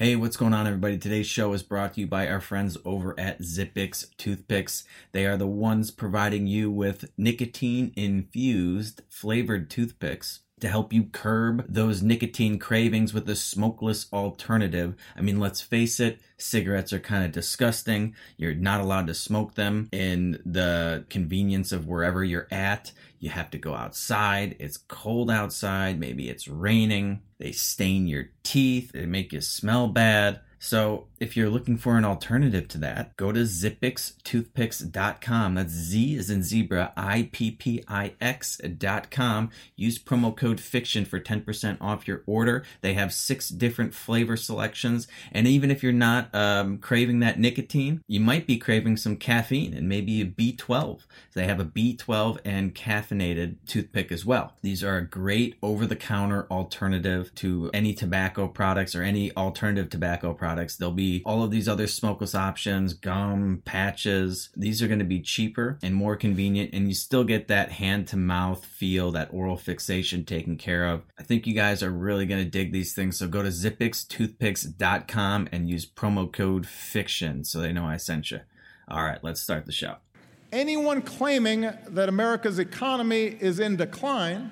Hey, what's going on, everybody? Today's show is brought to you by our friends over at Zippix Toothpicks. They are the ones providing you with nicotine infused flavored toothpicks to help you curb those nicotine cravings with a smokeless alternative. I mean, let's face it, cigarettes are kind of disgusting. You're not allowed to smoke them in the convenience of wherever you're at. You have to go outside. It's cold outside. Maybe it's raining. They stain your teeth. They make you smell bad. So, if you're looking for an alternative to that, go to zippixtoothpicks.com. That's Z is in zebra, I P P I X.com. Use promo code FICTION for 10% off your order. They have six different flavor selections. And even if you're not um, craving that nicotine, you might be craving some caffeine and maybe a B12. They have a B12 and caffeinated toothpick as well. These are a great over the counter alternative to any tobacco products or any alternative tobacco products products. There'll be all of these other smokeless options, gum, patches. These are going to be cheaper and more convenient, and you still get that hand to mouth feel, that oral fixation taken care of. I think you guys are really going to dig these things. So go to zippixtoothpicks.com and use promo code FICTION so they know I sent you. All right, let's start the show. Anyone claiming that America's economy is in decline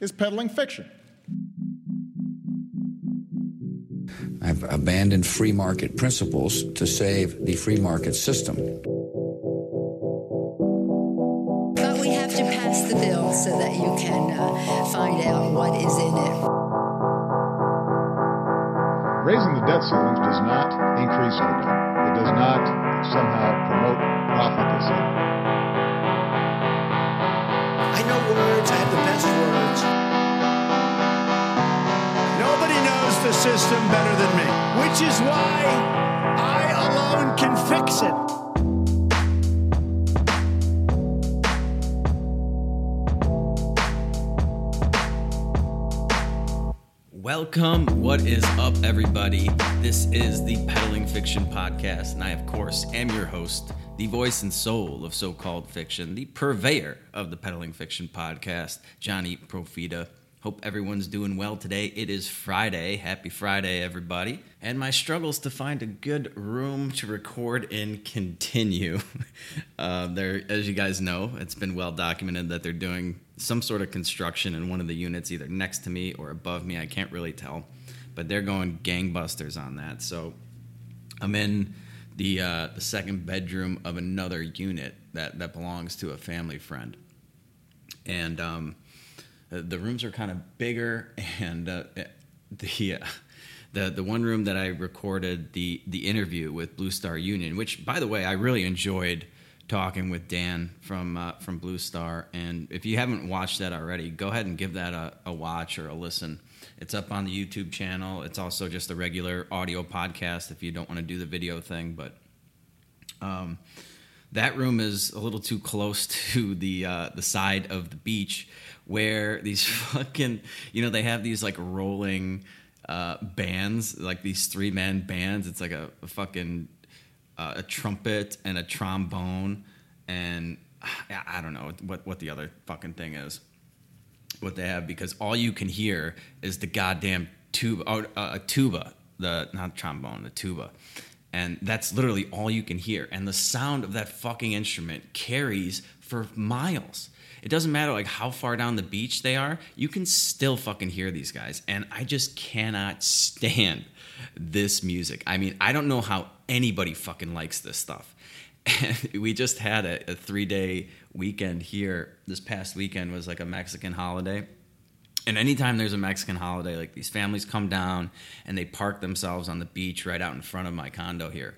is peddling fiction. I've abandoned free market principles to save the free market system. But we have to pass the bill so that you can uh, find out what is in it. Raising the debt ceilings does not increase income. It does not somehow promote profligacy. I know words. I have the best words. The system better than me, which is why I alone can fix it. Welcome. What is up, everybody? This is the Peddling Fiction Podcast, and I, of course, am your host, the voice and soul of so called fiction, the purveyor of the Peddling Fiction Podcast, Johnny Profita. Hope everyone's doing well today. It is Friday. Happy Friday, everybody. And my struggles to find a good room to record in continue. uh, there, as you guys know, it's been well documented that they're doing some sort of construction in one of the units, either next to me or above me. I can't really tell, but they're going gangbusters on that. So I'm in the uh, the second bedroom of another unit that that belongs to a family friend, and um, the, rooms are kind of bigger, and uh, the. Uh, the, the one room that I recorded the the interview with Blue Star Union, which by the way I really enjoyed talking with Dan from uh, from Blue Star. And if you haven't watched that already, go ahead and give that a, a, watch or a listen. It's up on the YouTube channel. It's also just a regular audio podcast if you don't want to do the video thing. But um, that room is a little too close to the uh, the side of the beach where these fucking you know they have these like rolling uh, bands like these three man bands. It's like a, a fucking uh, a trumpet and a trombone and I don't know what what the other fucking thing is. What they have because all you can hear is the goddamn tuba, oh, uh, a tuba, the not trombone, the tuba, and that's literally all you can hear. And the sound of that fucking instrument carries for miles. It doesn't matter like how far down the beach they are, you can still fucking hear these guys. And I just cannot stand this music. I mean, I don't know how anybody fucking likes this stuff. And we just had a, a three day weekend here. This past weekend was like a Mexican holiday. And anytime there's a Mexican holiday, like these families come down and they park themselves on the beach right out in front of my condo here.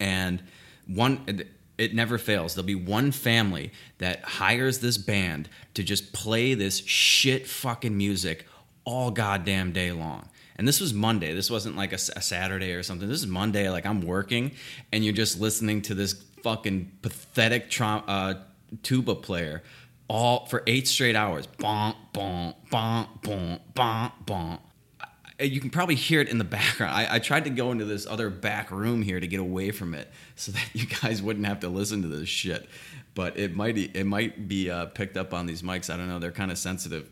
And one, it never fails. There'll be one family that hires this band to just play this shit fucking music all goddamn day long. And this was Monday. This wasn't like a, a, Saturday or something. This is Monday. Like I'm working, and you're just listening to this fucking pathetic uh, tuba player all for eight straight hours. Bonk, bonk, bonk, bonk, bonk, bonk. You can probably hear it in the background. I, I tried to go into this other back room here to get away from it, so that you guys wouldn't have to listen to this shit. But it might it might be uh, picked up on these mics. I don't know. They're kind of sensitive.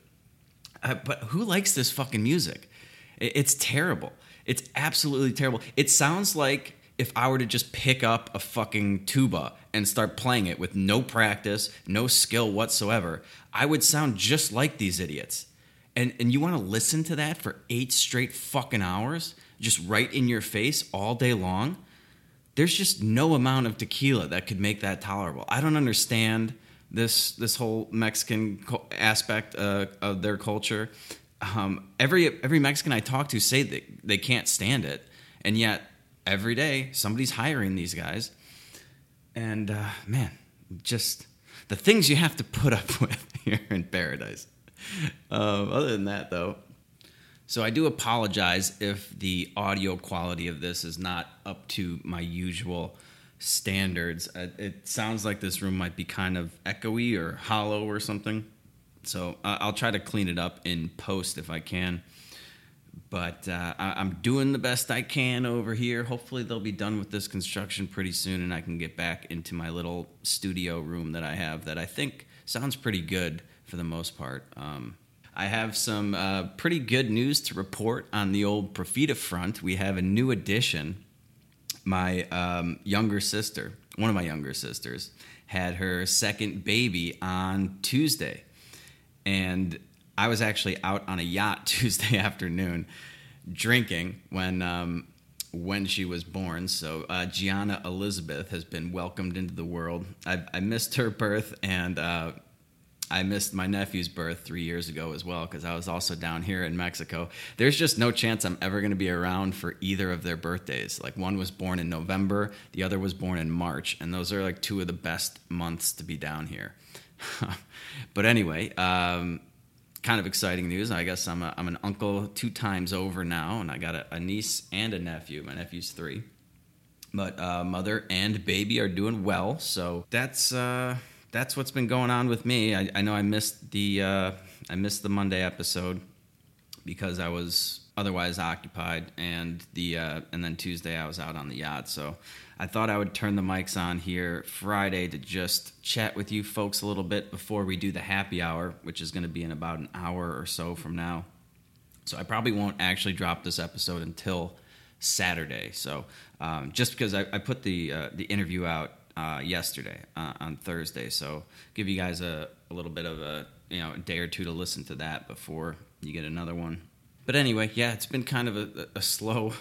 Uh, but who likes this fucking music? It's terrible. It's absolutely terrible. It sounds like if I were to just pick up a fucking tuba and start playing it with no practice, no skill whatsoever, I would sound just like these idiots. And and you want to listen to that for 8 straight fucking hours just right in your face all day long? There's just no amount of tequila that could make that tolerable. I don't understand this this whole Mexican aspect uh, of their culture. Um, every every Mexican I talk to say that they can't stand it, and yet every day somebody's hiring these guys. And uh, man, just the things you have to put up with here in paradise. Um, other than that, though, so I do apologize if the audio quality of this is not up to my usual standards. It sounds like this room might be kind of echoey or hollow or something. So I'll try to clean it up in post if I can. But uh, I- am doing the best I can over here. Hopefully, they'll be done with this construction pretty soon and I can get back into my little studio room that I have that I think sounds pretty good for the most part. Um, I have some uh, pretty good news to report on the old Profita front. We have a new addition my um, younger sister, one of my younger sisters, had her second baby on Tuesday. And I was actually out on a yacht Tuesday afternoon drinking when um, when she was born. So uh, Gianna Elizabeth has been welcomed into the world. I, I missed her birth, and uh, I missed my nephew's birth three years ago as well because I was also down here in Mexico. There's just no chance I'm ever going to be around for either of their birthdays. Like one was born in November, the other was born in March, and those are like two of the best months to be down here. but anyway, um, kind of exciting news. I guess I'm, a, I'm an uncle two times over now, and I got a, a niece and a nephew. My nephew's three. But uh, mother and baby are doing well, so that's. Uh, that's what's been going on with me. I, I know I missed the uh, I missed the Monday episode because I was otherwise occupied, and the uh, and then Tuesday I was out on the yacht. So I thought I would turn the mics on here Friday to just chat with you folks a little bit before we do the happy hour, which is going to be in about an hour or so from now. So I probably won't actually drop this episode until Saturday. So um, just because I, I put the uh, the interview out uh, yesterday uh, on Thursday. So give you guys a, a little bit of a you know a day or two to listen to that before you get another one. But anyway, yeah, it's been kind of a, a slow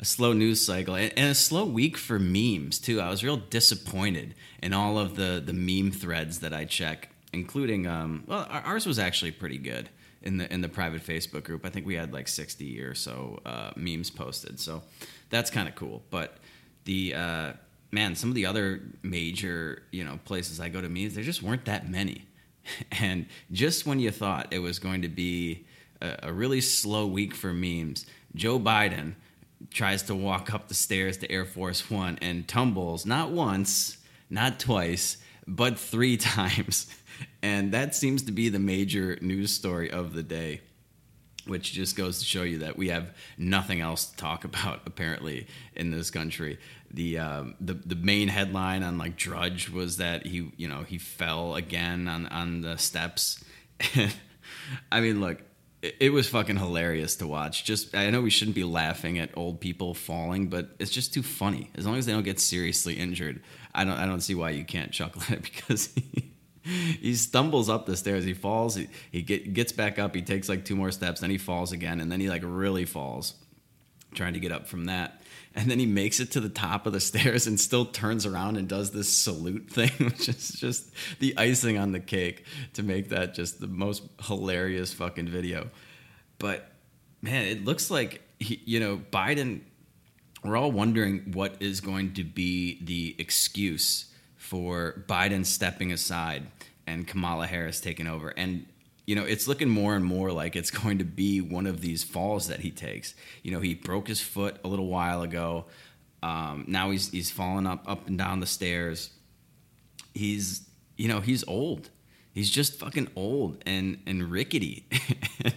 a slow news cycle and, a slow week for memes too. I was real disappointed in all of the the meme threads that I check, including um, well, ours was actually pretty good in the in the private Facebook group. I think we had like sixty or so uh, memes posted, so that's kind of cool. But the uh, man, some of the other major, you know, places I go to meetings, there just weren't that many. And just when you thought it was going to be a, a really slow week for memes, Joe Biden tries to walk up the stairs to Air Force One and tumbles not once, not twice, but three times. And that seems to be the major news story of the day which just goes to show you that we have nothing else to talk about apparently in this country. The um, the the main headline on like Drudge was that he you know he fell again on on the steps. I mean, look, it, it was fucking hilarious to watch. Just I know we shouldn't be laughing at old people falling, but it's just too funny. As long as they don't get seriously injured, I don't I don't see why you can't chuckle at it because. He, stumbles up the stairs. He falls. He, he get, gets back up. He takes like two more steps. Then he falls again, and then he like really falls, trying to get up from that. And then he makes it to the top of the stairs and still turns around and does this salute thing, which is just the icing on the cake to make that just the most hilarious fucking video. But man, it looks like he, you know Biden. We're all wondering what is going to be the excuse for Biden stepping aside and Kamala Harris taking over. And you know, it's looking more and more like it's going to be one of these falls that he takes. You know, he broke his foot a little while ago. Um, now he's he's falling up up and down the stairs. He's you know he's old. He's just fucking old and and rickety. and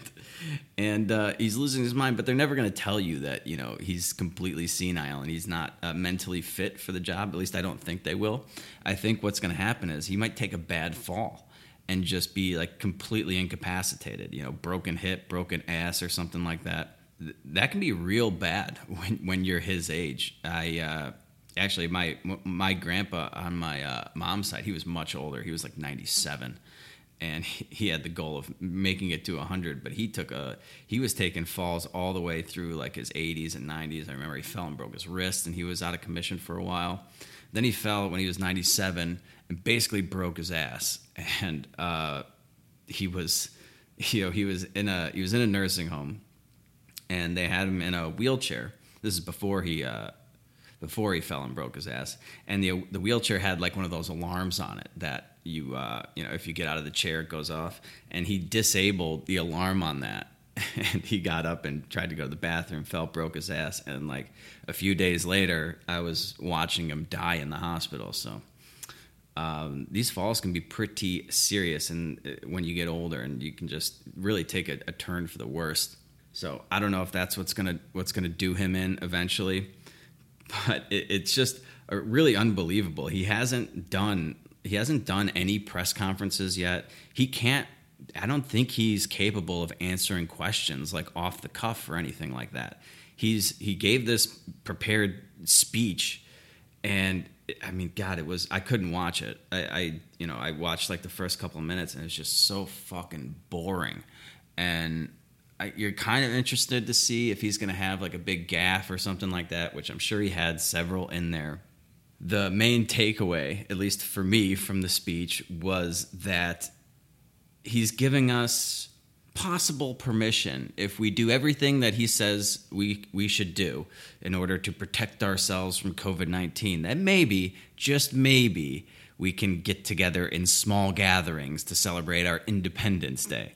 and uh, he's losing his mind. But they're never going to tell you that you know he's completely senile and he's not uh, mentally fit for the job. At least I don't think they will. I think what's going to happen is he might take a bad fall and just be like completely incapacitated. You know, broken hip, broken ass, or something like that. that can be real bad when when you're his age. I uh, actually my my grandpa on my uh, mom's side, he was much older. He was like 97 and he had the goal of making it to 100 but he took a he was taking falls all the way through like his 80s and 90s i remember he fell and broke his wrist and he was out of commission for a while. Then he fell when he was 97 and basically broke his ass. And uh, he was you know he was in a he was in a nursing home and they had him in a wheelchair. This is before he uh, before he fell and broke his ass. And the the wheelchair had like one of those alarms on it that you uh, you know if you get out of the chair it goes off. And he disabled the alarm on that. And he got up and tried to go to the bathroom fell broke his ass. And like a few days later i was watching him die in the hospital. So um, these falls can be pretty serious. And uh, when you get older and you can just really take a, a turn for the worst. So i don't know if that's what's gonna what's gonna do him in eventually. But it, it's just uh, really unbelievable. He hasn't done he hasn't done any press conferences yet. He can't. I don't think he's capable of answering questions like off the cuff or anything like that. He's he gave this prepared speech, and I mean, God, it was I couldn't watch it. I, I you know I watched like the first couple of minutes, and it's just so fucking boring, and. I, you're kind of interested to see if he's going to have like a big gaffe or something like that, which I'm sure he had several in there the main takeaway, at least for me, from the speech was that he's giving us possible permission if we do everything that he says we we should do in order to protect ourselves from COVID-19 that maybe just maybe we can get together in small gatherings to celebrate our Independence Day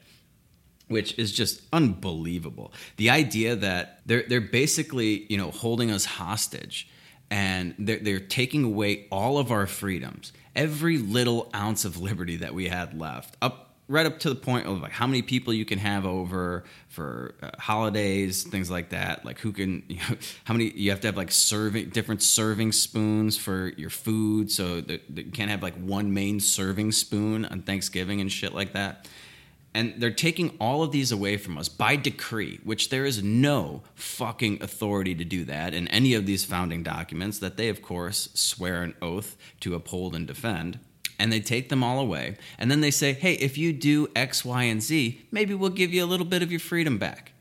which is just unbelievable. The idea that they're they're basically you know holding us hostage and they're, they're taking away all of our freedoms, every little ounce of liberty that we had left, up right up to the point of like how many people you can have over for uh, holidays, things like that. Like who can, you know, how many you have to have like serving different serving spoons for your food, so that, that you can't have like one main serving spoon on Thanksgiving and shit like that. And they're taking all of these away from us by decree, which there is no fucking authority to do that in any of these founding documents that they, of course, swear an oath to uphold and defend. And they take them all away. And then they say, hey, if you do X, Y, and Z, maybe we'll give you a little bit of your freedom back.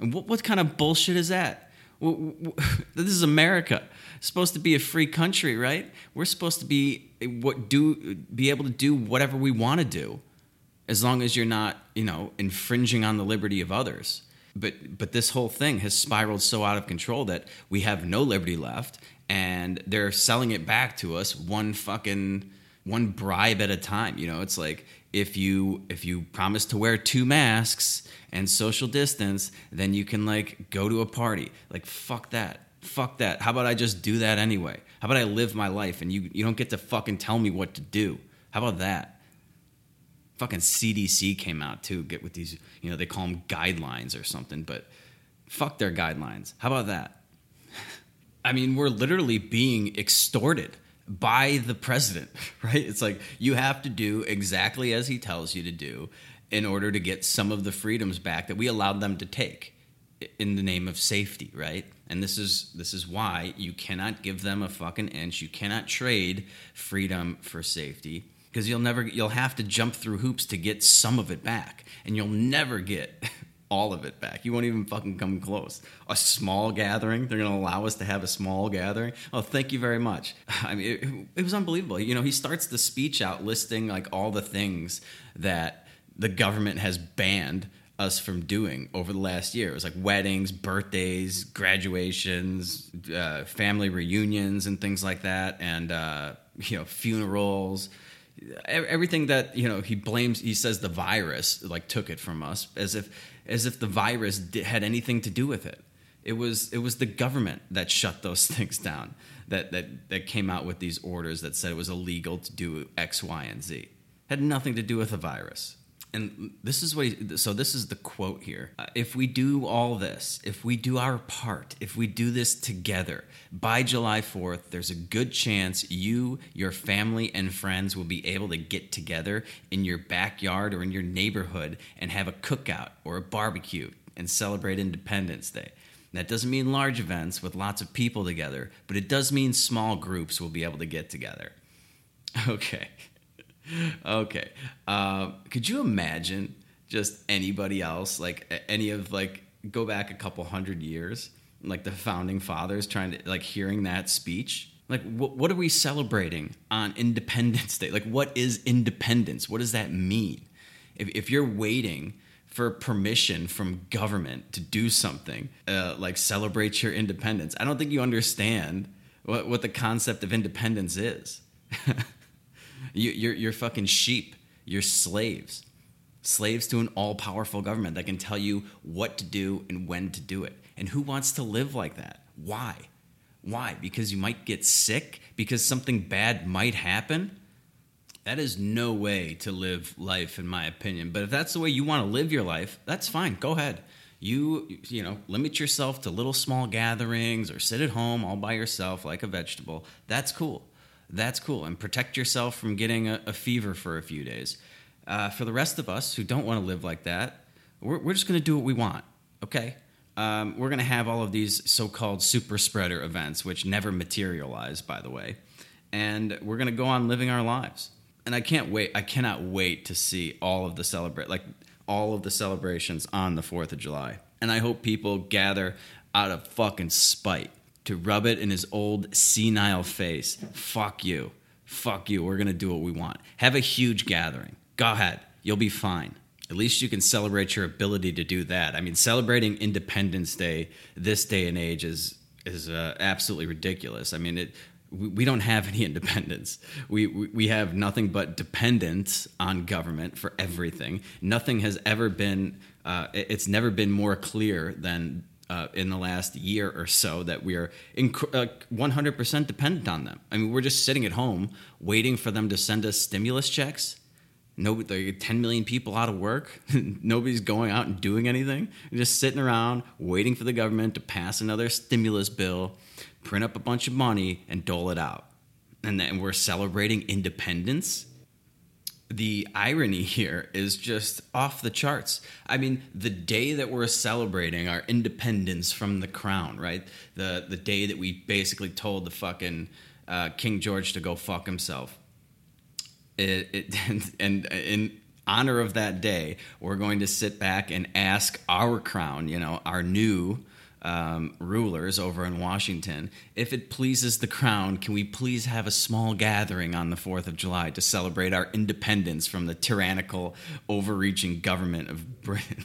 And what, what kind of bullshit is that? This is America. It's supposed to be a free country, right? We're supposed to be eh, what do be able to do whatever we want to do as long as you're not, you know, infringing on the liberty of others. But but this whole thing has spiraled so out of control that we have no liberty left and they're selling it back to us one fucking one bribe at a time. You know, it's like if you if you promise to wear two masks and social distance, then you can like go to a party. Like fuck that. Fuck that. How about I just do that anyway? How about I live my life and you you don't get to fucking tell me what to do? How about that? Fucking CDC came out too. Get with these, you know, they call them guidelines or something, but fuck their guidelines. How about that? I mean, we're literally being extorted by the president, right? It's like you have to do exactly as he tells you to do in order to get some of the freedoms back that we allowed them to take in the name of safety, right? And this is this is why you cannot give them a fucking inch. You cannot trade freedom for safety because you'll never you'll have to jump through hoops to get some of it back and you'll never get all of it back. You won't even fucking come close. A small gathering they're going to allow us to have a small gathering? Oh thank you very much. I mean it, it was unbelievable. You know he starts the speech out listing like all the things that the government has banned us from doing over the last year. It was like weddings, birthdays, graduations, uh, family reunions, and things like that, and uh, you know funerals, everything that you know he blames he says the virus like took it from us as if as if the virus did, had anything to do with it. It was it was the government that shut those things down that that that came out with these orders that said it was illegal to do x y and z. It had nothing to do with the virus and this is what he, so this is the quote here uh, if we do all this if we do our part if we do this together by july 4th there's a good chance you your family and friends will be able to get together in your backyard or in your neighborhood and have a cookout or a barbecue and celebrate Independence Day. That doesn't mean large events with lots of people together, but it does mean small groups will be able to get together. Okay. Okay. Uh, could you imagine just anybody else, like any of like go back a couple hundred years, like the founding fathers trying to like hearing that speech? Like, what, what are we celebrating on Independence Day? Like, what is independence? What does that mean? If, if you're waiting for permission from government to do something, uh, like celebrate your independence, I don't think you understand what, what the concept of independence is. you, you're, you're fucking sheep. You're slaves. Slaves to an all powerful government that can tell you what to do and when to do it. And who wants to live like that? Why? Why? Because you might get sick? Because something bad might happen? That is no way to live life, in my opinion. But if that's the way you want to live your life, that's fine. Go ahead. You, you know, limit yourself to little small gatherings or sit at home all by yourself like a vegetable. That's cool. That's cool. And protect yourself from getting a, a fever for a few days. Uh, for the rest of us who don't want to live like that, we're, we're just going to do what we want, okay? Um, we're going to have all of these so called super spreader events, which never materialize, by the way. And we're going to go on living our lives. And I can't wait. I cannot wait to see all of the celebrate, like all of the celebrations on the 4th of July. And I hope people gather out of fucking spite to rub it in his old senile face. Fuck you. Fuck you. We're going to do what we want. Have a huge gathering. Go ahead. You'll be fine. At least you can celebrate your ability to do that. I mean, celebrating Independence Day this day and age is is uh, absolutely ridiculous. I mean, it we, we don't have any independence. We, we we have nothing but dependence on government for everything. Nothing has ever been. Uh, it's never been more clear than uh, in the last year or so that we are inc- uh, 100% dependent on them. I mean, we're just sitting at home waiting for them to send us stimulus checks. No, there are 10 million people out of work. Nobody's going out and doing anything. They're just sitting around waiting for the government to pass another stimulus bill, print up a bunch of money, and dole it out. And then we're celebrating independence the irony here is just off the charts. I mean, the day that we're celebrating our independence from the crown, right? The the day that we basically told the fucking uh, King George to go fuck himself. It, it and, and in honor of that day, we're going to sit back and ask our crown, you know, our new um, rulers over in Washington, if it pleases the crown, can we please have a small gathering on the 4th of July to celebrate our independence from the tyrannical, overreaching government of Britain?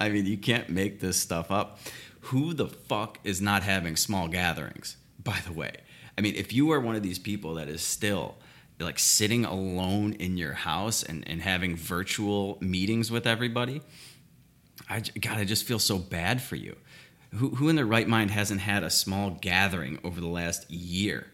I mean, you can't make this stuff up. Who the fuck is not having small gatherings, by the way? I mean, if you are one of these people that is still like sitting alone in your house and, and having virtual meetings with everybody, I, God, I just feel so bad for you. Who, who in their right mind hasn't had a small gathering over the last year?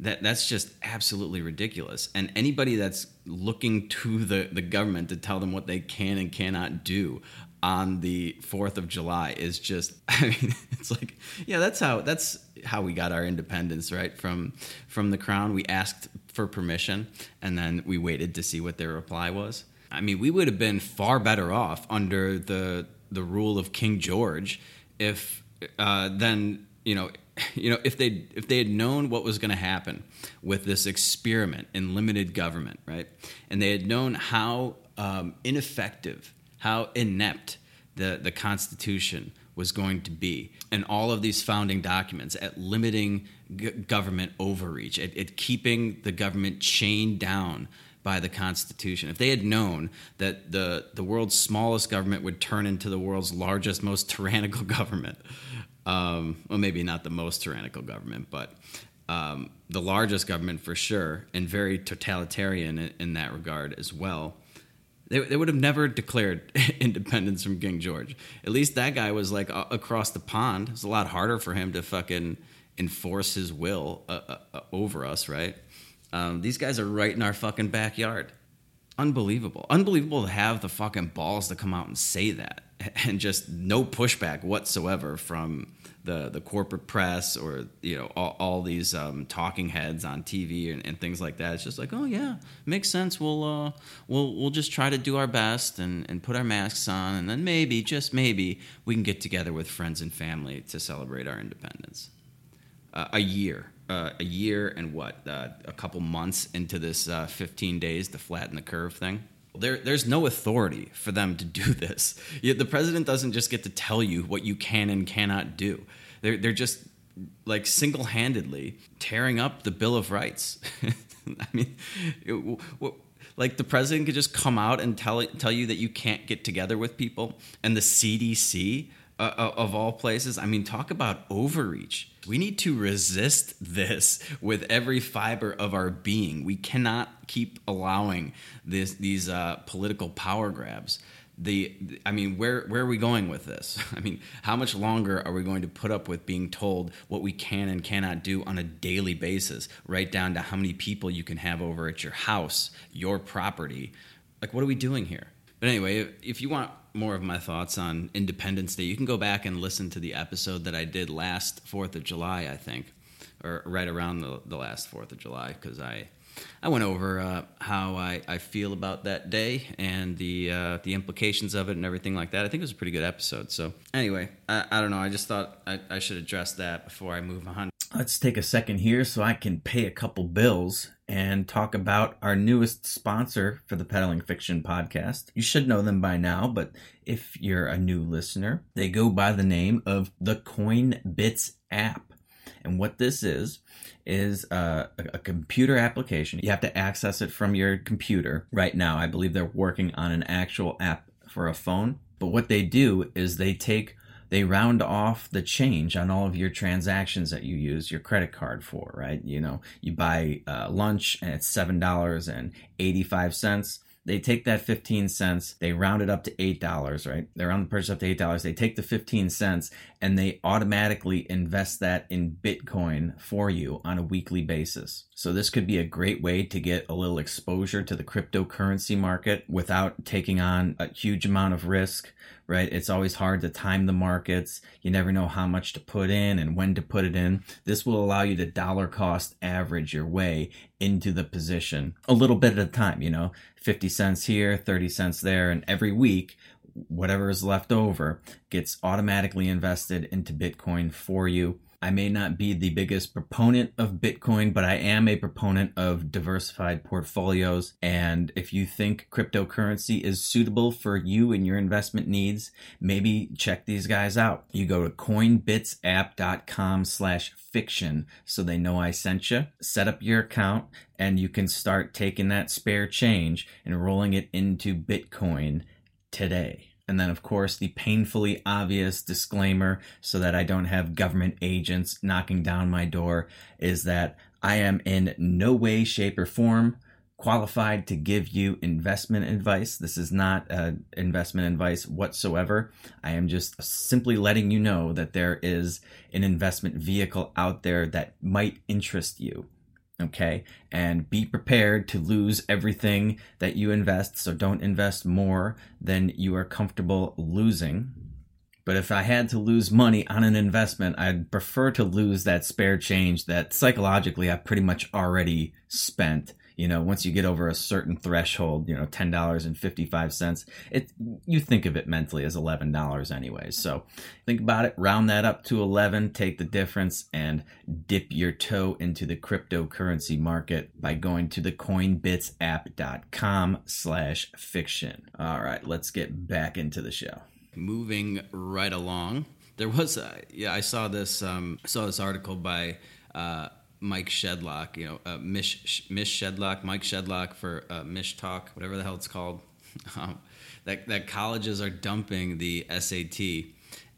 That, that's just absolutely ridiculous. And anybody that's looking to the, the government to tell them what they can and cannot do on the 4th of July is just, I mean, it's like, yeah, that's how, that's how we got our independence, right? From, from the crown. We asked for permission and then we waited to see what their reply was. I mean, we would have been far better off under the, the rule of King George if uh, then you know you know if they if they had known what was going to happen with this experiment in limited government right? And they had known how um, ineffective how inept the the constitution was going to be and all of these founding documents at limiting g- government overreach at, at keeping the government chained down by the Constitution. If they had known that the, the world's smallest government would turn into the world's largest, most tyrannical government, um, well, maybe not the most tyrannical government, but um, the largest government for sure, and very totalitarian in, in that regard as well. They, they would have never declared independence from King George. At least that guy was like a- across the pond. It's a lot harder for him to fucking enforce his will uh, uh, uh, over us, right? Um, these guys are right in our fucking backyard. Unbelievable. Unbelievable to have the fucking balls to come out and say that. and just no pushback whatsoever from the the corporate press or you know all, all these um, talking heads on TV and, and, things like that. It's just like, oh yeah, makes sense. We'll uh, we'll we'll just try to do our best and, and put our masks on, and then maybe just maybe we can get together with friends and family to celebrate our independence. Uh, a year, uh, a year, and what? Uh, a couple months into this uh, 15 days to flatten the curve thing. There, there's no authority for them to do this. The president doesn't just get to tell you what you can and cannot do. They're, they're just like single handedly tearing up the Bill of Rights. I mean, it, like the president could just come out and tell tell you that you can't get together with people, and the CDC uh, uh, of all places. I mean, talk about overreach. We need to resist this with every fiber of our being. We cannot keep allowing this, these uh, political power grabs. The, I mean, where where are we going with this? I mean, how much longer are we going to put up with being told what we can and cannot do on a daily basis, right down to how many people you can have over at your house, your property? Like, what are we doing here? But anyway, if you want more of my thoughts on Independence Day, you can go back and listen to the episode that I did last Fourth of July, I think, or right around the, the last Fourth of July, because I I went over uh, how I, I feel about that day and the uh, the implications of it and everything like that. I think it was a pretty good episode. So anyway, I, I don't know. I just thought I, I should address that before I move on. Let's take a second here so I can pay a couple bills and talk about our newest sponsor for the Peddling Fiction podcast. You should know them by now, but if you're a new listener, they go by the name of the Coinbits app. And what this is, is a, a, computer application. You have to access it from your computer. Right now, I believe they're working on an actual app for a phone. But what they do is they take they round off the change on all of your transactions that you use your credit card for, right? You know, you buy uh, lunch and it's seven dollars and eighty five cents. They take that 15 cents, they round it up to $8, right? They round the purchase up to $8. They take the 15 cents and they automatically invest that in Bitcoin for you on a weekly basis. So this could be a great way to get a little exposure to the cryptocurrency market without taking on a huge amount of risk, right? It's always hard to time the markets. You never know how much to put in and when to put it in. This will allow you to dollar cost average your way into the position a little bit at a time, you know, 50 cents here, 30 cents there, and every week whatever is left over gets automatically invested into Bitcoin for you I may not be the biggest proponent of Bitcoin, but I am a proponent of diversified portfolios. And if you think cryptocurrency is suitable for you and your investment needs, maybe check these guys out. You go to coinbitsapp.com slash fiction so they know I sent you. Set up your account and you can start taking that spare change and rolling it into Bitcoin today. And then, of course, the painfully obvious disclaimer so that I don't have government agents knocking down my door is that I am in no way, shape, or form qualified to give you investment advice. This is not uh, investment advice whatsoever. I am just simply letting you know that there is an investment vehicle out there that might interest you okay? And be prepared to lose everything that you invest so don't invest more than you are comfortable losing. But if i had to lose money on an investment i'd prefer to lose that spare change that psychologically I've pretty much already spent you know once you get over a certain threshold you know $10.55 it you think of it mentally as $11 anyways so think about it round that up to 11 take the difference and dip your toe into the cryptocurrency market by going to the coinbitsapp.com slash fiction. All right let's get back into the show. Moving right along there was a, yeah i saw this um, saw this article by uh, Mike Shedlock, you know, uh, Mish, Mish Shedlock, Mike Shedlock for uh, Mish Talk, whatever the hell it's called. Um, that, that colleges are dumping the SAT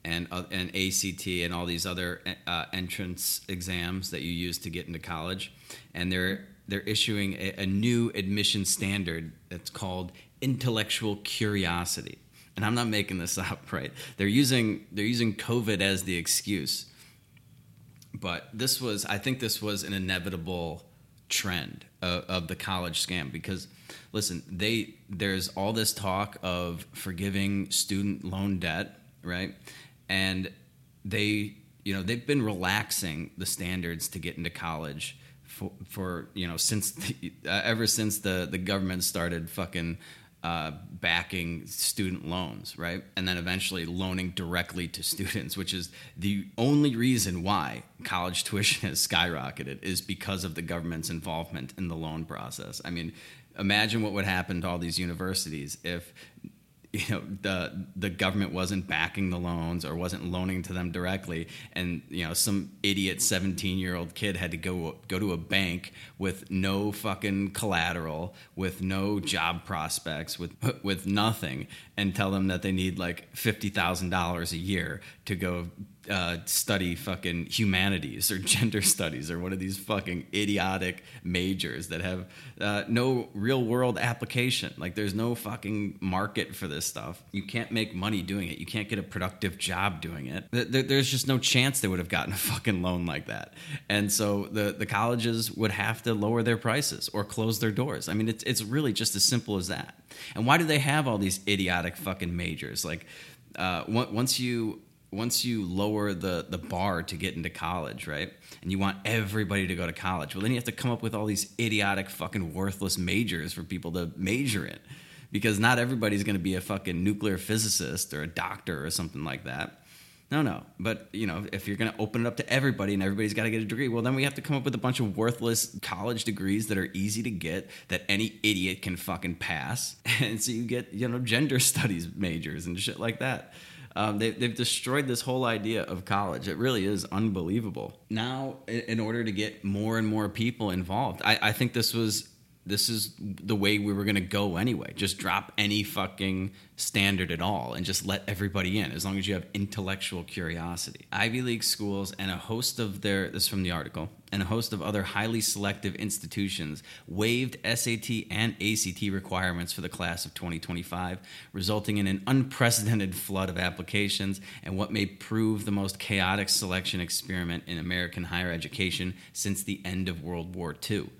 and uh, and ACT and all these other uh, entrance exams that you use to get into college, and they're they're issuing a, a new admission standard that's called intellectual curiosity. And I'm not making this up, right? They're using they're using COVID as the excuse but this was i think this was an inevitable trend of, of the college scam because listen they there's all this talk of forgiving student loan debt right? And they you know they've been relaxing the standards to get into college for, for you know since the, uh, ever since the the government started fucking uh, backing student loans, right? And then eventually loaning directly to students, which is the only reason why college tuition has skyrocketed is because of the government's involvement in the loan process. I mean, imagine what would happen to all these universities if you know the the government wasn't backing the loans or wasn't loaning to them directly. And you know some idiot 17 year old kid had to go go to a bank with no fucking collateral with no job prospects with with nothing and tell them that they need like $50,000 a year to go uh, study fucking humanities or gender studies or one of these fucking idiotic majors that have uh, no real world application. Like, there's no fucking market for this stuff. You can't make money doing it. You can't get a productive job doing it. There's just no chance they would have gotten a fucking loan like that. And so the, the colleges would have to lower their prices or close their doors. I mean, it's, it's really just as simple as that. And why do they have all these idiotic fucking majors? Like, uh, once you once you lower the the bar to get into college, right? And you want everybody to go to college. Well, then you have to come up with all these idiotic fucking worthless majors for people to major in. Because not everybody's going to be a fucking nuclear physicist or a doctor or something like that. No, no. But, you know, if you're going to open it up to everybody and everybody's got to get a degree, well, then we have to come up with a bunch of worthless college degrees that are easy to get that any idiot can fucking pass. And so you get, you know, gender studies majors and shit like that. Um, they, have destroyed this whole idea of college. It really is unbelievable. Now, in order to get more and more people involved, I, I think this was this is the way we were going to go anyway. Just drop any fucking standard at all and just let everybody in as long as you have intellectual curiosity. Ivy League schools and a host of their, this is from the article, and a host of other highly selective institutions waived SAT and ACT requirements for the class of 2025, resulting in an unprecedented flood of applications and what may prove the most chaotic selection experiment in American higher education since the end of World War II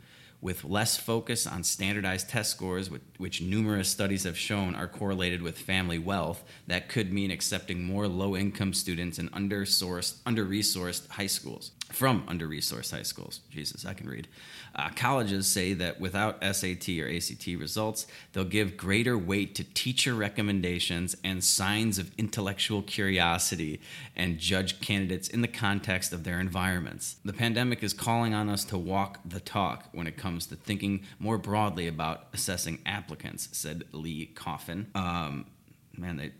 with less focus on standardized test scores, which, numerous studies have shown are correlated with family wealth, that could mean accepting more low income students in under-resourced, under-resourced high schools from under resourced high schools. Jesus, I can read. Uh, colleges say that without SAT or ACT results, they'll give greater weight to teacher recommendations and signs of intellectual curiosity and judge candidates in the context of their environments. The pandemic is calling on us to walk the talk when it comes to thinking more broadly about assessing applicants, said Lee Coffin. Um, man, they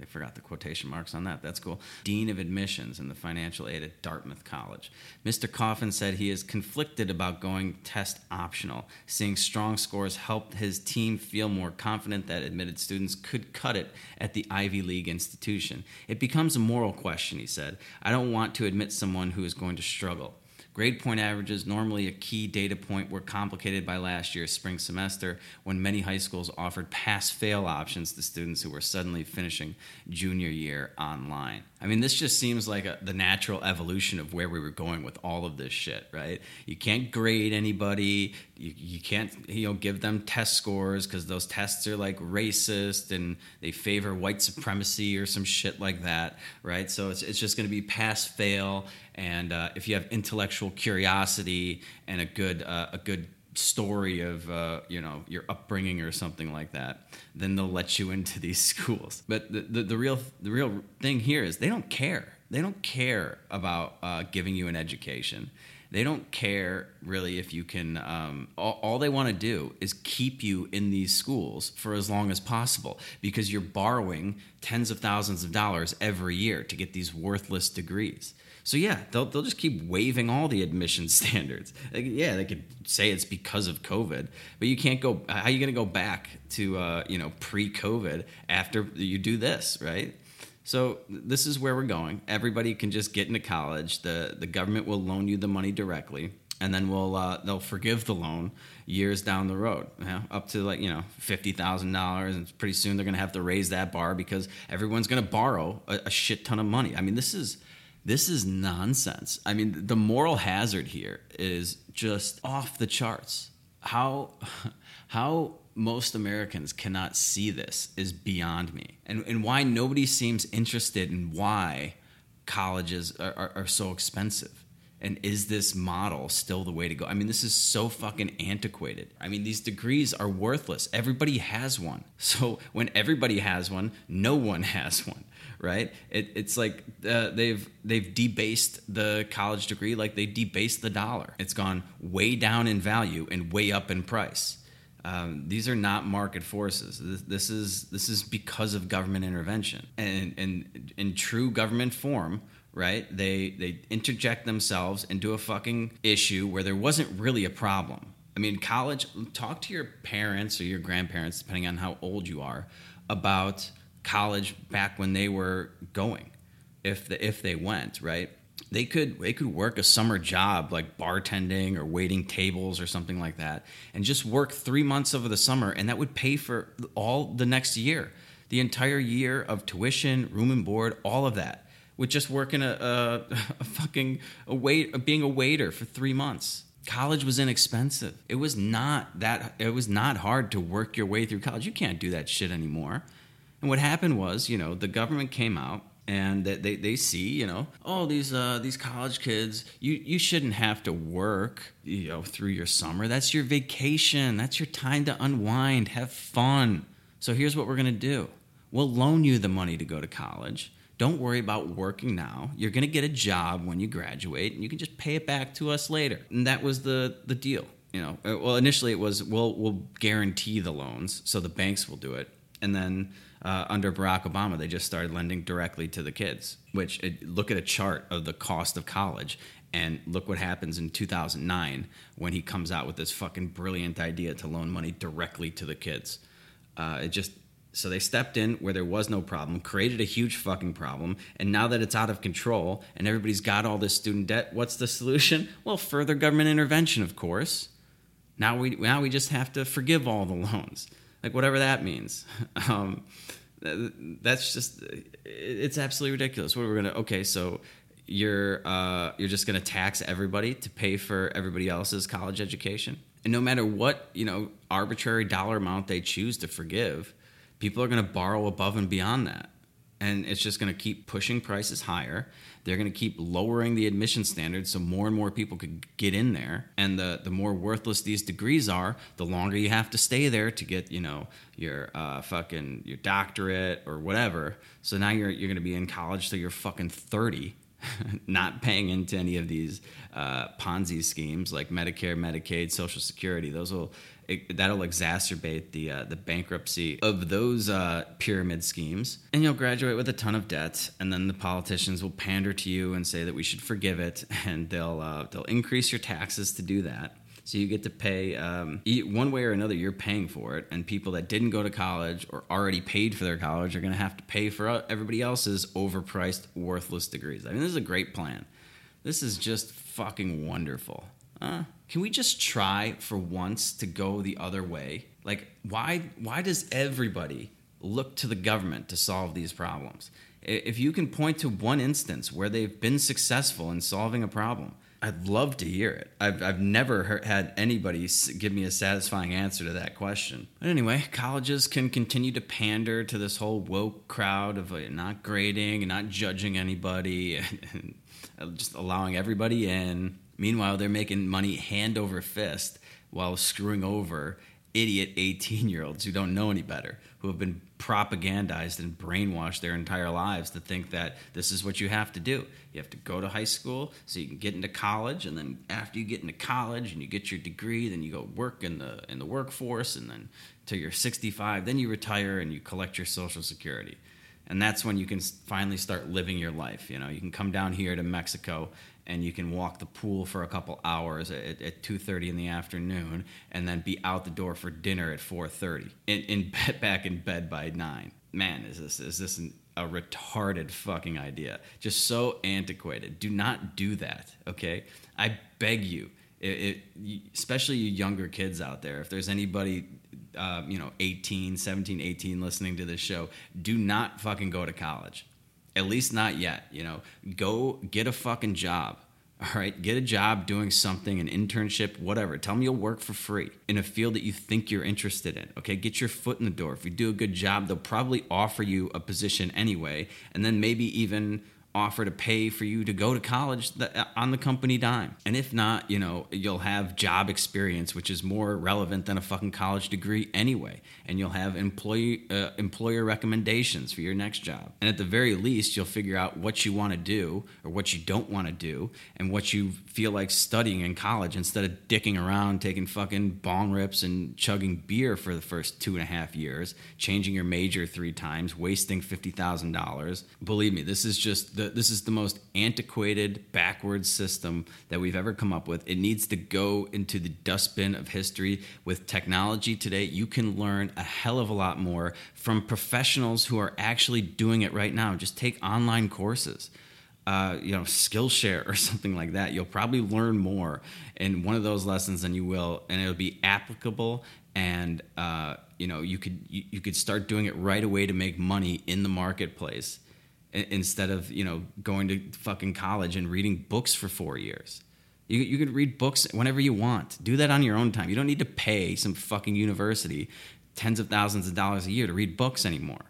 they forgot the quotation marks on that. That's cool. Dean of Admissions in the financial aid at Dartmouth College. Mr. Coffin said he is conflicted about going test optional. Seeing strong scores helped his team feel more confident that admitted students could cut it at the Ivy League institution. It becomes a moral question, he said. I don't want to admit someone who is going to struggle. Grade point averages, normally a key data point, were complicated by last year's spring semester when many high schools offered pass fail options to students who were suddenly finishing junior year online. I mean, this just seems like a, the natural evolution of where we were going with all of this shit, right? You can't grade anybody. You, you can't, you know, give them test scores because those tests are like racist and they favor white supremacy or some shit like that, right? So it's, it's just going to be pass fail. And uh, if you have intellectual curiosity and a good, uh, a good story of uh, you know your upbringing or something like that, then they'll let you into these schools. But the, the, the real the real thing here is they don't care. They don't care about uh, giving you an education. They don't care really if you can. Um, all, all they want to do is keep you in these schools for as long as possible because you're borrowing tens of thousands of dollars every year to get these worthless degrees. So yeah, they'll they'll just keep waiving all the admission standards. Like, yeah, they could say it's because of COVID, but you can't go. How are you going to go back to uh, you know pre-COVID after you do this, right? So this is where we're going. Everybody can just get into college. the The government will loan you the money directly, and then we'll uh, they'll forgive the loan years down the road, you know, up to like you know fifty thousand dollars, and pretty soon they're going to have to raise that bar because everyone's going to borrow a, a shit ton of money. I mean, this is This is nonsense. I mean, the moral hazard here is just off the charts. How how most Americans cannot see this is beyond me. And and why nobody seems interested in why colleges are, are, are so expensive. And is this model still the way to go? I mean, this is so fucking antiquated. I mean, these degrees are worthless. Everybody has one. So when everybody has one, no one has one, right? It, it's like uh, they've they've debased the college degree like they debased the dollar. It's gone way down in value and way up in price. Um, these are not market forces. This, this, is this is because of government intervention and and in true government form right? They they interject themselves into a fucking issue where there wasn't really a problem. I mean, college. Talk to your parents or your grandparents, depending on how old you are, about college back when they were going, if the, if they went, right? They could they could work a summer job like bartending or waiting tables or something like that, and just work three months over the summer, and that would pay for all the next year, the entire year of tuition, room and board, all of that with just working a, a, a fucking a wait being a waiter for three months. College was inexpensive. It was not that it was not hard to work your way through college. You can't do that shit anymore and what happened was you know the government came out and they, they see you know oh these uh, these college kids you you shouldn't have to work you know through your summer. That's your vacation. That's your time to unwind. Have fun. So here's what we're to do. We'll loan you the money to go to college. Don't worry about working now. You're to get a job when you graduate, and you can just pay it back to us later. And that was the the deal. You know, well, initially it was we'll we'll guarantee the loans, so the banks will do it, and then uh, under Barack Obama, they just started lending directly to the kids. Which it, look at a chart of the cost of college, and look what happens in 2009 when he comes out with this fucking brilliant idea to loan money directly to the kids. Uh, it just so they stepped in where there was no problem, created a huge fucking problem, and now that it's out of control and everybody's got all this student debt, what's the solution? Well, further government intervention, of course. Now we now we just have to forgive all the loans, like whatever that means. Um, that's just it's absolutely ridiculous. What we're gonna okay, so you're uh, you're just gonna tax everybody to pay for everybody else's college education, and no matter what you know arbitrary dollar amount they choose to forgive people are to borrow above and beyond that. And it's just to keep pushing prices higher. They're going to keep lowering the admission standards so more and more people could get in there. And the, the more worthless these degrees are, the longer you have to stay there to get, you know, your uh, fucking your doctorate or whatever. So now you're you're going to be in college till you're fucking 30 not paying into any of these uh, Ponzi schemes like Medicare, Medicaid, Social Security. Those will it, that'll exacerbate the uh, the bankruptcy of those uh, pyramid schemes, and you'll graduate with a ton of debt. And then the politicians will pander to you and say that we should forgive it, and they'll uh, they'll increase your taxes to do that. So you get to pay um, one way or another. You're paying for it, and people that didn't go to college or already paid for their college are going to have to pay for uh, everybody else's overpriced, worthless degrees. I mean, this is a great plan. This is just fucking wonderful. Uh, can we just try for once to go the other way? Like, why why does everybody look to the government to solve these problems? If you can point to one instance where they've been successful in solving a problem, I'd love to hear it. I've, I've never heard, had anybody give me a satisfying answer to that question. But anyway, colleges can continue to pander to this whole woke crowd of uh, not grading and not judging anybody and, and just allowing everybody in Meanwhile, they're making money hand over fist while screwing over idiot 18 year olds who don't know any better, who have been propagandized and brainwashed their entire lives to think that this is what you have to do. You have to go to high school so you can get into college, and then after you get into college and you get your degree, then you go work in the in the workforce, and then till you're 65, then you retire and you collect your social security. And that's when you can finally start living your life. You know, you can come down here to Mexico and you can walk the pool for a couple hours at, at 2.30 in the afternoon and then be out the door for dinner at 4.30 in, in bed, back in bed by 9 man is this is this an, a retarded fucking idea. Just so antiquated. Do not do that okay? I beg you. It, it, especially you younger kids out there if there's anybody uh, you know 18 17 18 listening to this show do not fucking go to college At least not yet. You know, go get a fucking job. All right, get a job doing something, an internship, whatever. Tell them you'll work for free in a field that you think you're interested in. Okay, get your foot in the door. If you do a good job, they'll probably offer you a position anyway, and then maybe even offer to pay for you to go to college on the company dime. And if not, you know, you'll have job experience, which is more relevant than a fucking college degree anyway. And you'll have employee uh, employer recommendations for your next job. And at the very least, you'll figure out what you want to do or what you don't want to do and what you feel like studying in college instead of dicking around taking fucking bong rips and chugging beer for the first two and a half years, changing your major three times, wasting $50,000. Believe me, this is just the, this is the most antiquated, backwards system that we've ever come up with. It needs to go into the dustbin of history. With technology today, you can learn a hell of a lot more from professionals who are actually doing it right now. Just take online courses. Uh, you know, Skillshare or something like that. You'll probably learn more in one of those lessons than you will, and it'll be applicable. And uh, you know, you could you, you could start doing it right away to make money in the marketplace instead of you know going to fucking college and reading books for four years. You, you could read books whenever you want. Do that on your own time. You don't need to pay some fucking university tens of thousands of dollars a year to read books anymore.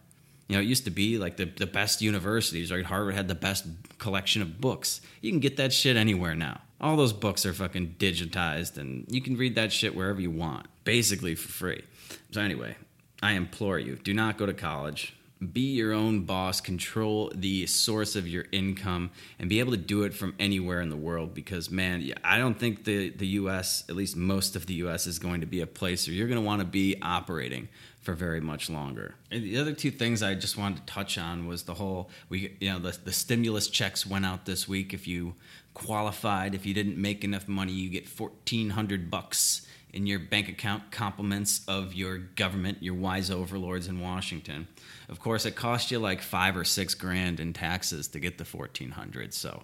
You know, it used to be like the, the best universities, right? Harvard had the best collection of books. You can get that shit anywhere now. All those books are fucking digitized and you can read that shit wherever you want, basically for free. So, anyway, I implore you do not go to college be your own boss, control the source of your income, and be able to do it from anywhere in the world. Because, man, I don't think the, the US, at least most of the US, is going to be a place where you're going to want to be operating for very much longer. And the other two things I just wanted to touch on was the whole we you know the, the stimulus checks went out this week. If you qualified, if you didn't make enough money, you get fourteen hundred bucks in your bank account compliments of your government, your wise overlords in Washington. Of course, it cost you like five or six grand in taxes to get the fourteen hundred. So,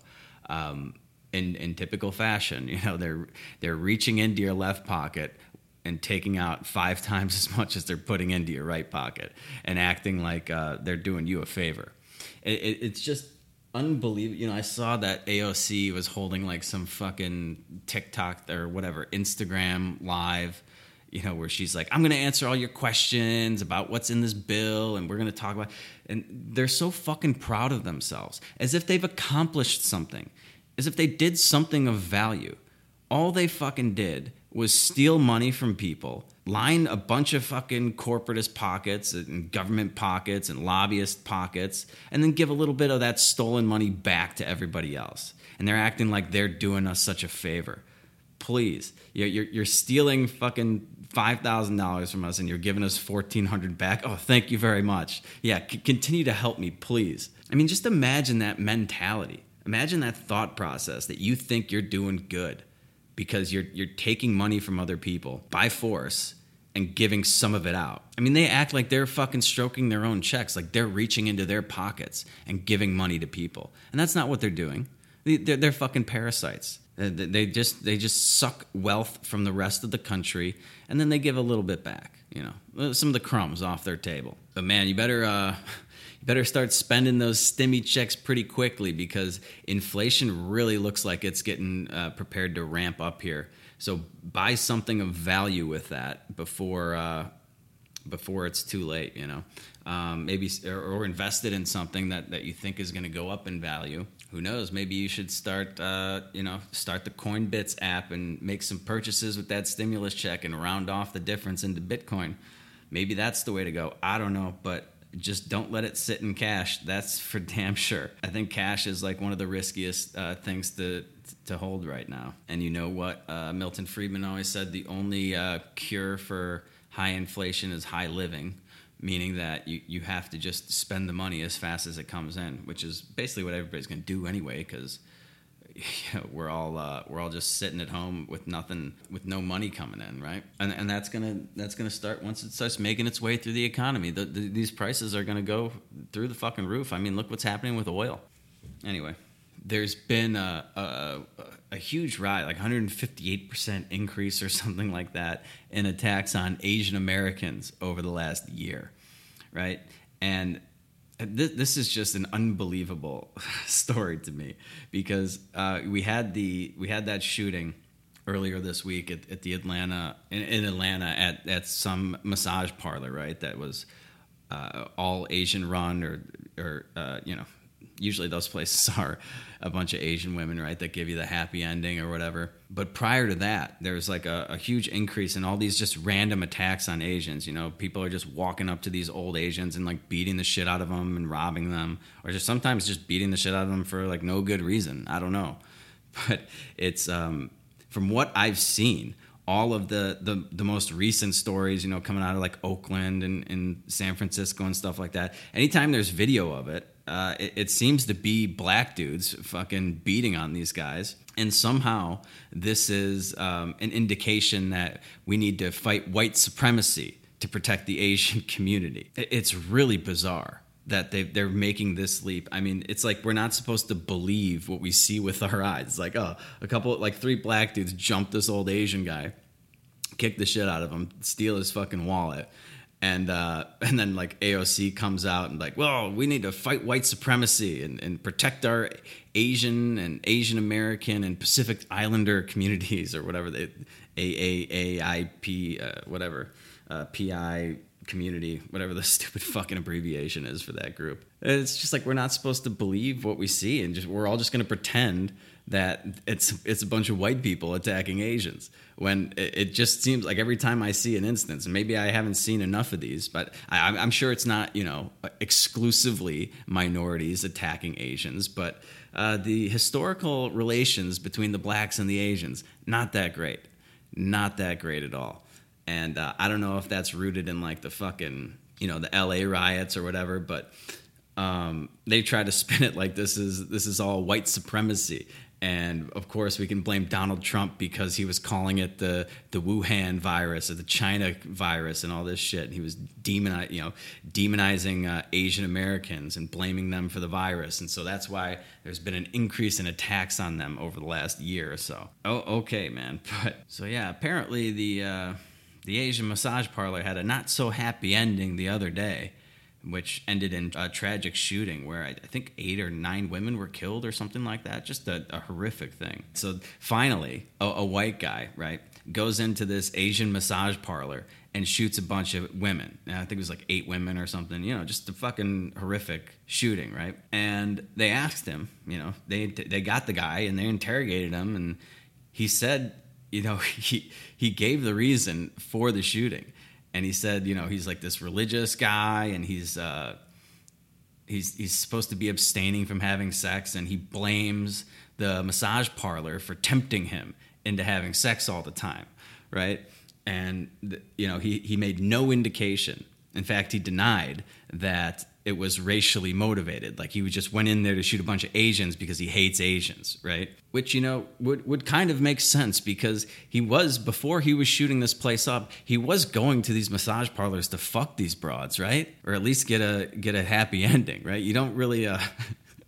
um, in in typical fashion, you know they're they're reaching into your left pocket and taking out five times as much as they're putting into your right pocket and acting like uh, they're doing you a favor. It, it, it's just unbelievable. You know, I saw that AOC was holding like some fucking TikTok or whatever Instagram live you know, where she's like, I'm going to answer all your questions about what's in this bill and we're going to talk about. And they're so fucking proud of themselves, as if they've accomplished something, as if they did something of value. All they fucking did was steal money from people, line a bunch of fucking corporatist pockets and government pockets and lobbyist pockets, and then give a little bit of that stolen money back to everybody else. And they're acting like they're doing us such a favor. Please you're, you're, you're stealing fucking $5000 from us and you're giving us 1400 back? Oh thank you very much. Yeah c- continue to help me please. I mean just imagine that mentality. Imagine that thought process that you think you're doing good because you're you're taking money from other people by force and giving some of it out. I mean, they act like they're fucking stroking their own checks, like they're reaching into their pockets and giving money to people. And that's not what they're doing. They're, they're fucking parasites. They just they just suck wealth from the rest of the country, and then they give a little bit back. You know, some of the crumbs off their table. But man, you better uh, better start spending those stimmy checks pretty quickly because inflation really looks like it's getting uh, prepared to ramp up here. So buy something of value with that before uh, before it's too late. You know, um, maybe or, or in something that that you think is going to go up in value who knows? Maybe you should start, uh, you know, start the Coinbits app and make some purchases with that stimulus check and round off the difference into Bitcoin. Maybe that's the way to go. I don't know, but just don't let it sit in cash. That's for damn sure. I think cash is like one of the riskiest uh, things to to hold right now. And you know what? Uh, Milton Friedman always said the only uh, cure for high inflation is high living meaning that you, you have to just spend the money as fast as it comes in, which is basically what everybody's going to do anyway, because we're all uh, we're all just sitting at home with nothing, with no money coming in, right? And and that's gonna that's gonna start once it starts making its way through the economy. The, the, these prices are gonna go through the fucking roof. I mean, look what's happening with oil. Anyway, there's been a, a, a huge rise, like 158% increase or something like that, in attacks on Asian Americans over the last year, right? And this, this is just an unbelievable story to me because uh, we had the we had that shooting earlier this week at, at the Atlanta in, in, Atlanta at, at some massage parlor, right? That was uh, all Asian run or or uh, you know usually those places are a bunch of Asian women, right, that give you the happy ending or whatever. But prior to that, there's like a, a, huge increase in all these just random attacks on Asians. You know, people are just walking up to these old Asians and like beating the shit out of them and robbing them, or just sometimes just beating the shit out of them for like no good reason. I don't know, but it's um, from what I've seen. All of the, the the most recent stories, you know, coming out of like Oakland and, and San Francisco and stuff like that. Anytime there's video of it, uh, it, it, seems to be black dudes fucking beating on these guys. And somehow this is um, an indication that we need to fight white supremacy to protect the Asian community. It's really bizarre that they they're making this leap. I mean, it's like we're not supposed to believe what we see with our eyes. It's like, oh, a couple like three black dudes jumped this old Asian guy, kicked the shit out of him, steal his fucking wallet and uh, and then like AOC comes out and like, well, we need to fight white supremacy and, and protect our Asian and Asian American and Pacific Islander communities or whatever they AAAIP uh, whatever uh, PI community whatever the stupid fucking abbreviation is for that group. It's just like we're not supposed to believe what we see and just we're all just going to pretend that it's it's a bunch of white people attacking Asians when it, just seems like every time I see an instance, and maybe I haven't seen enough of these, but I, am sure it's not you know exclusively minorities attacking Asians, but uh, the historical relations between the blacks and the Asians not that great, not that great at all, and uh, I don't know if that's rooted in like the fucking you know the L.A. riots or whatever, but um, they try to spin it like this is this is all white supremacy and of course, we can blame Donald Trump because he was calling it the the Wuhan virus or the China virus and all this shit. And He was demonizing, you know, demonizing uh, Asian Americans and blaming them for the virus, and so that's why there's been an increase in attacks on them over the last year or so. Oh, okay, man. But so yeah, apparently the uh, the Asian massage parlor had a not so happy ending the other day which ended in a tragic shooting where I, think eight or nine women were killed or something like that. Just a, a horrific thing. So finally, a, a, white guy, right, goes into this Asian massage parlor and shoots a bunch of women. I think it was like eight women or something, you know, just a fucking horrific shooting, right? And they asked him, you know, they, they got the guy and they interrogated him and he said, you know, he, he gave the reason for the shooting and he said, you know, he's like this religious guy, and he's uh, he's he's supposed to be abstaining from having sex, and he blames the massage parlor for tempting him into having sex all the time, right? And you know, he he made no indication. In fact, he denied that it was racially motivated. Like he just went in there to shoot a bunch of Asians because he hates Asians, right? Which, you know, would, would kind of make sense because he was, before he was shooting this place up, he was going to these massage parlors to fuck these broads, right? Or at least get a get a happy ending, right? You don't really uh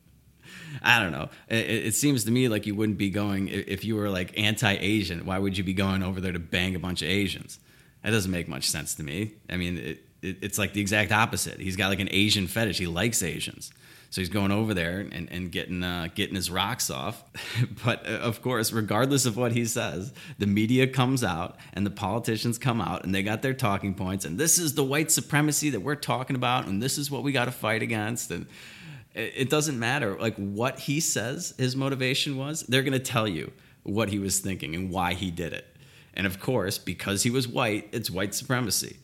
I don't know. It, it, seems to me like you wouldn't be going if you were like anti-Asian. Why would you be going over there to bang a bunch of Asians? That doesn't make much sense to me. I mean, it, it, it's like the exact opposite. He's got like an Asian fetish. He likes Asians. So he's going over there and, and getting uh, getting his rocks off. but uh, of course, regardless of what he says, the media comes out and the politicians come out and they got their talking points. And this is the white supremacy that we're talking about, and this is what we got to fight against. And it, it doesn't matter like what he says his motivation was. They're going to tell you what he was thinking and why he did it. And of course, because he was white, it's white supremacy.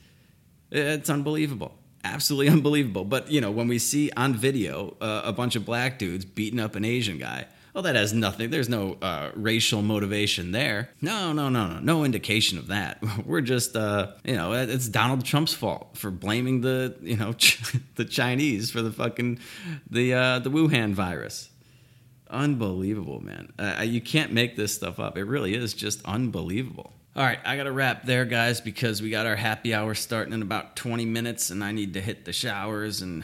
It's unbelievable. Absolutely unbelievable. But, you know, when we see on video uh, a bunch of black dudes beating up an Asian guy, well, that has nothing. There's no uh, racial motivation there. No, no, no, no. No indication of that. We're just, uh, you know, it's Donald Trump's fault for blaming the, you know, the Chinese for the fucking, the, uh, the Wuhan virus. Unbelievable, man. Uh, you can't make this stuff up. It really is just unbelievable. All right, I got to wrap there, guys, because we got our happy hour starting in about 20 minutes and I need to hit the showers and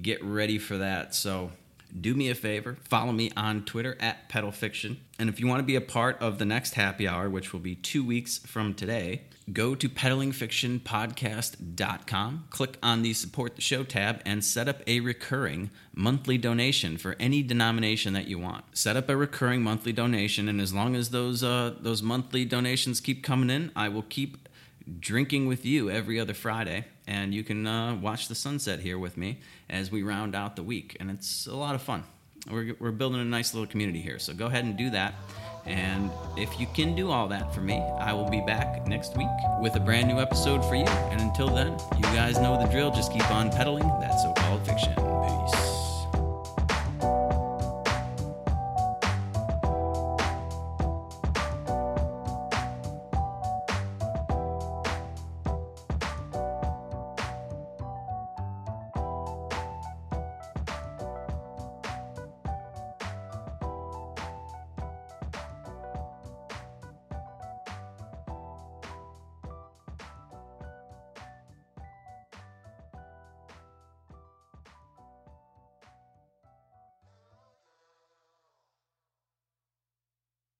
get ready for that. So do me a favor, follow me on Twitter at Pedal Fiction. And if you want to be a part of the next happy hour, which will be two weeks from today, go to pedalingfictionpodcast.com, click on the support the show tab, and set up a recurring monthly donation for any denomination that you want. Set up a recurring monthly donation, and as long as those uh, those monthly donations keep coming in, I will keep drinking with you every other Friday, and you can uh, watch the sunset here with me as we round out the week, and it's a lot of fun. We're, we're building a nice little community here, so go ahead and do that. And if you can do all that for me, I will be back next week with a brand new episode for you. And until then, you guys know the drill. Just keep on pedaling that so called fiction.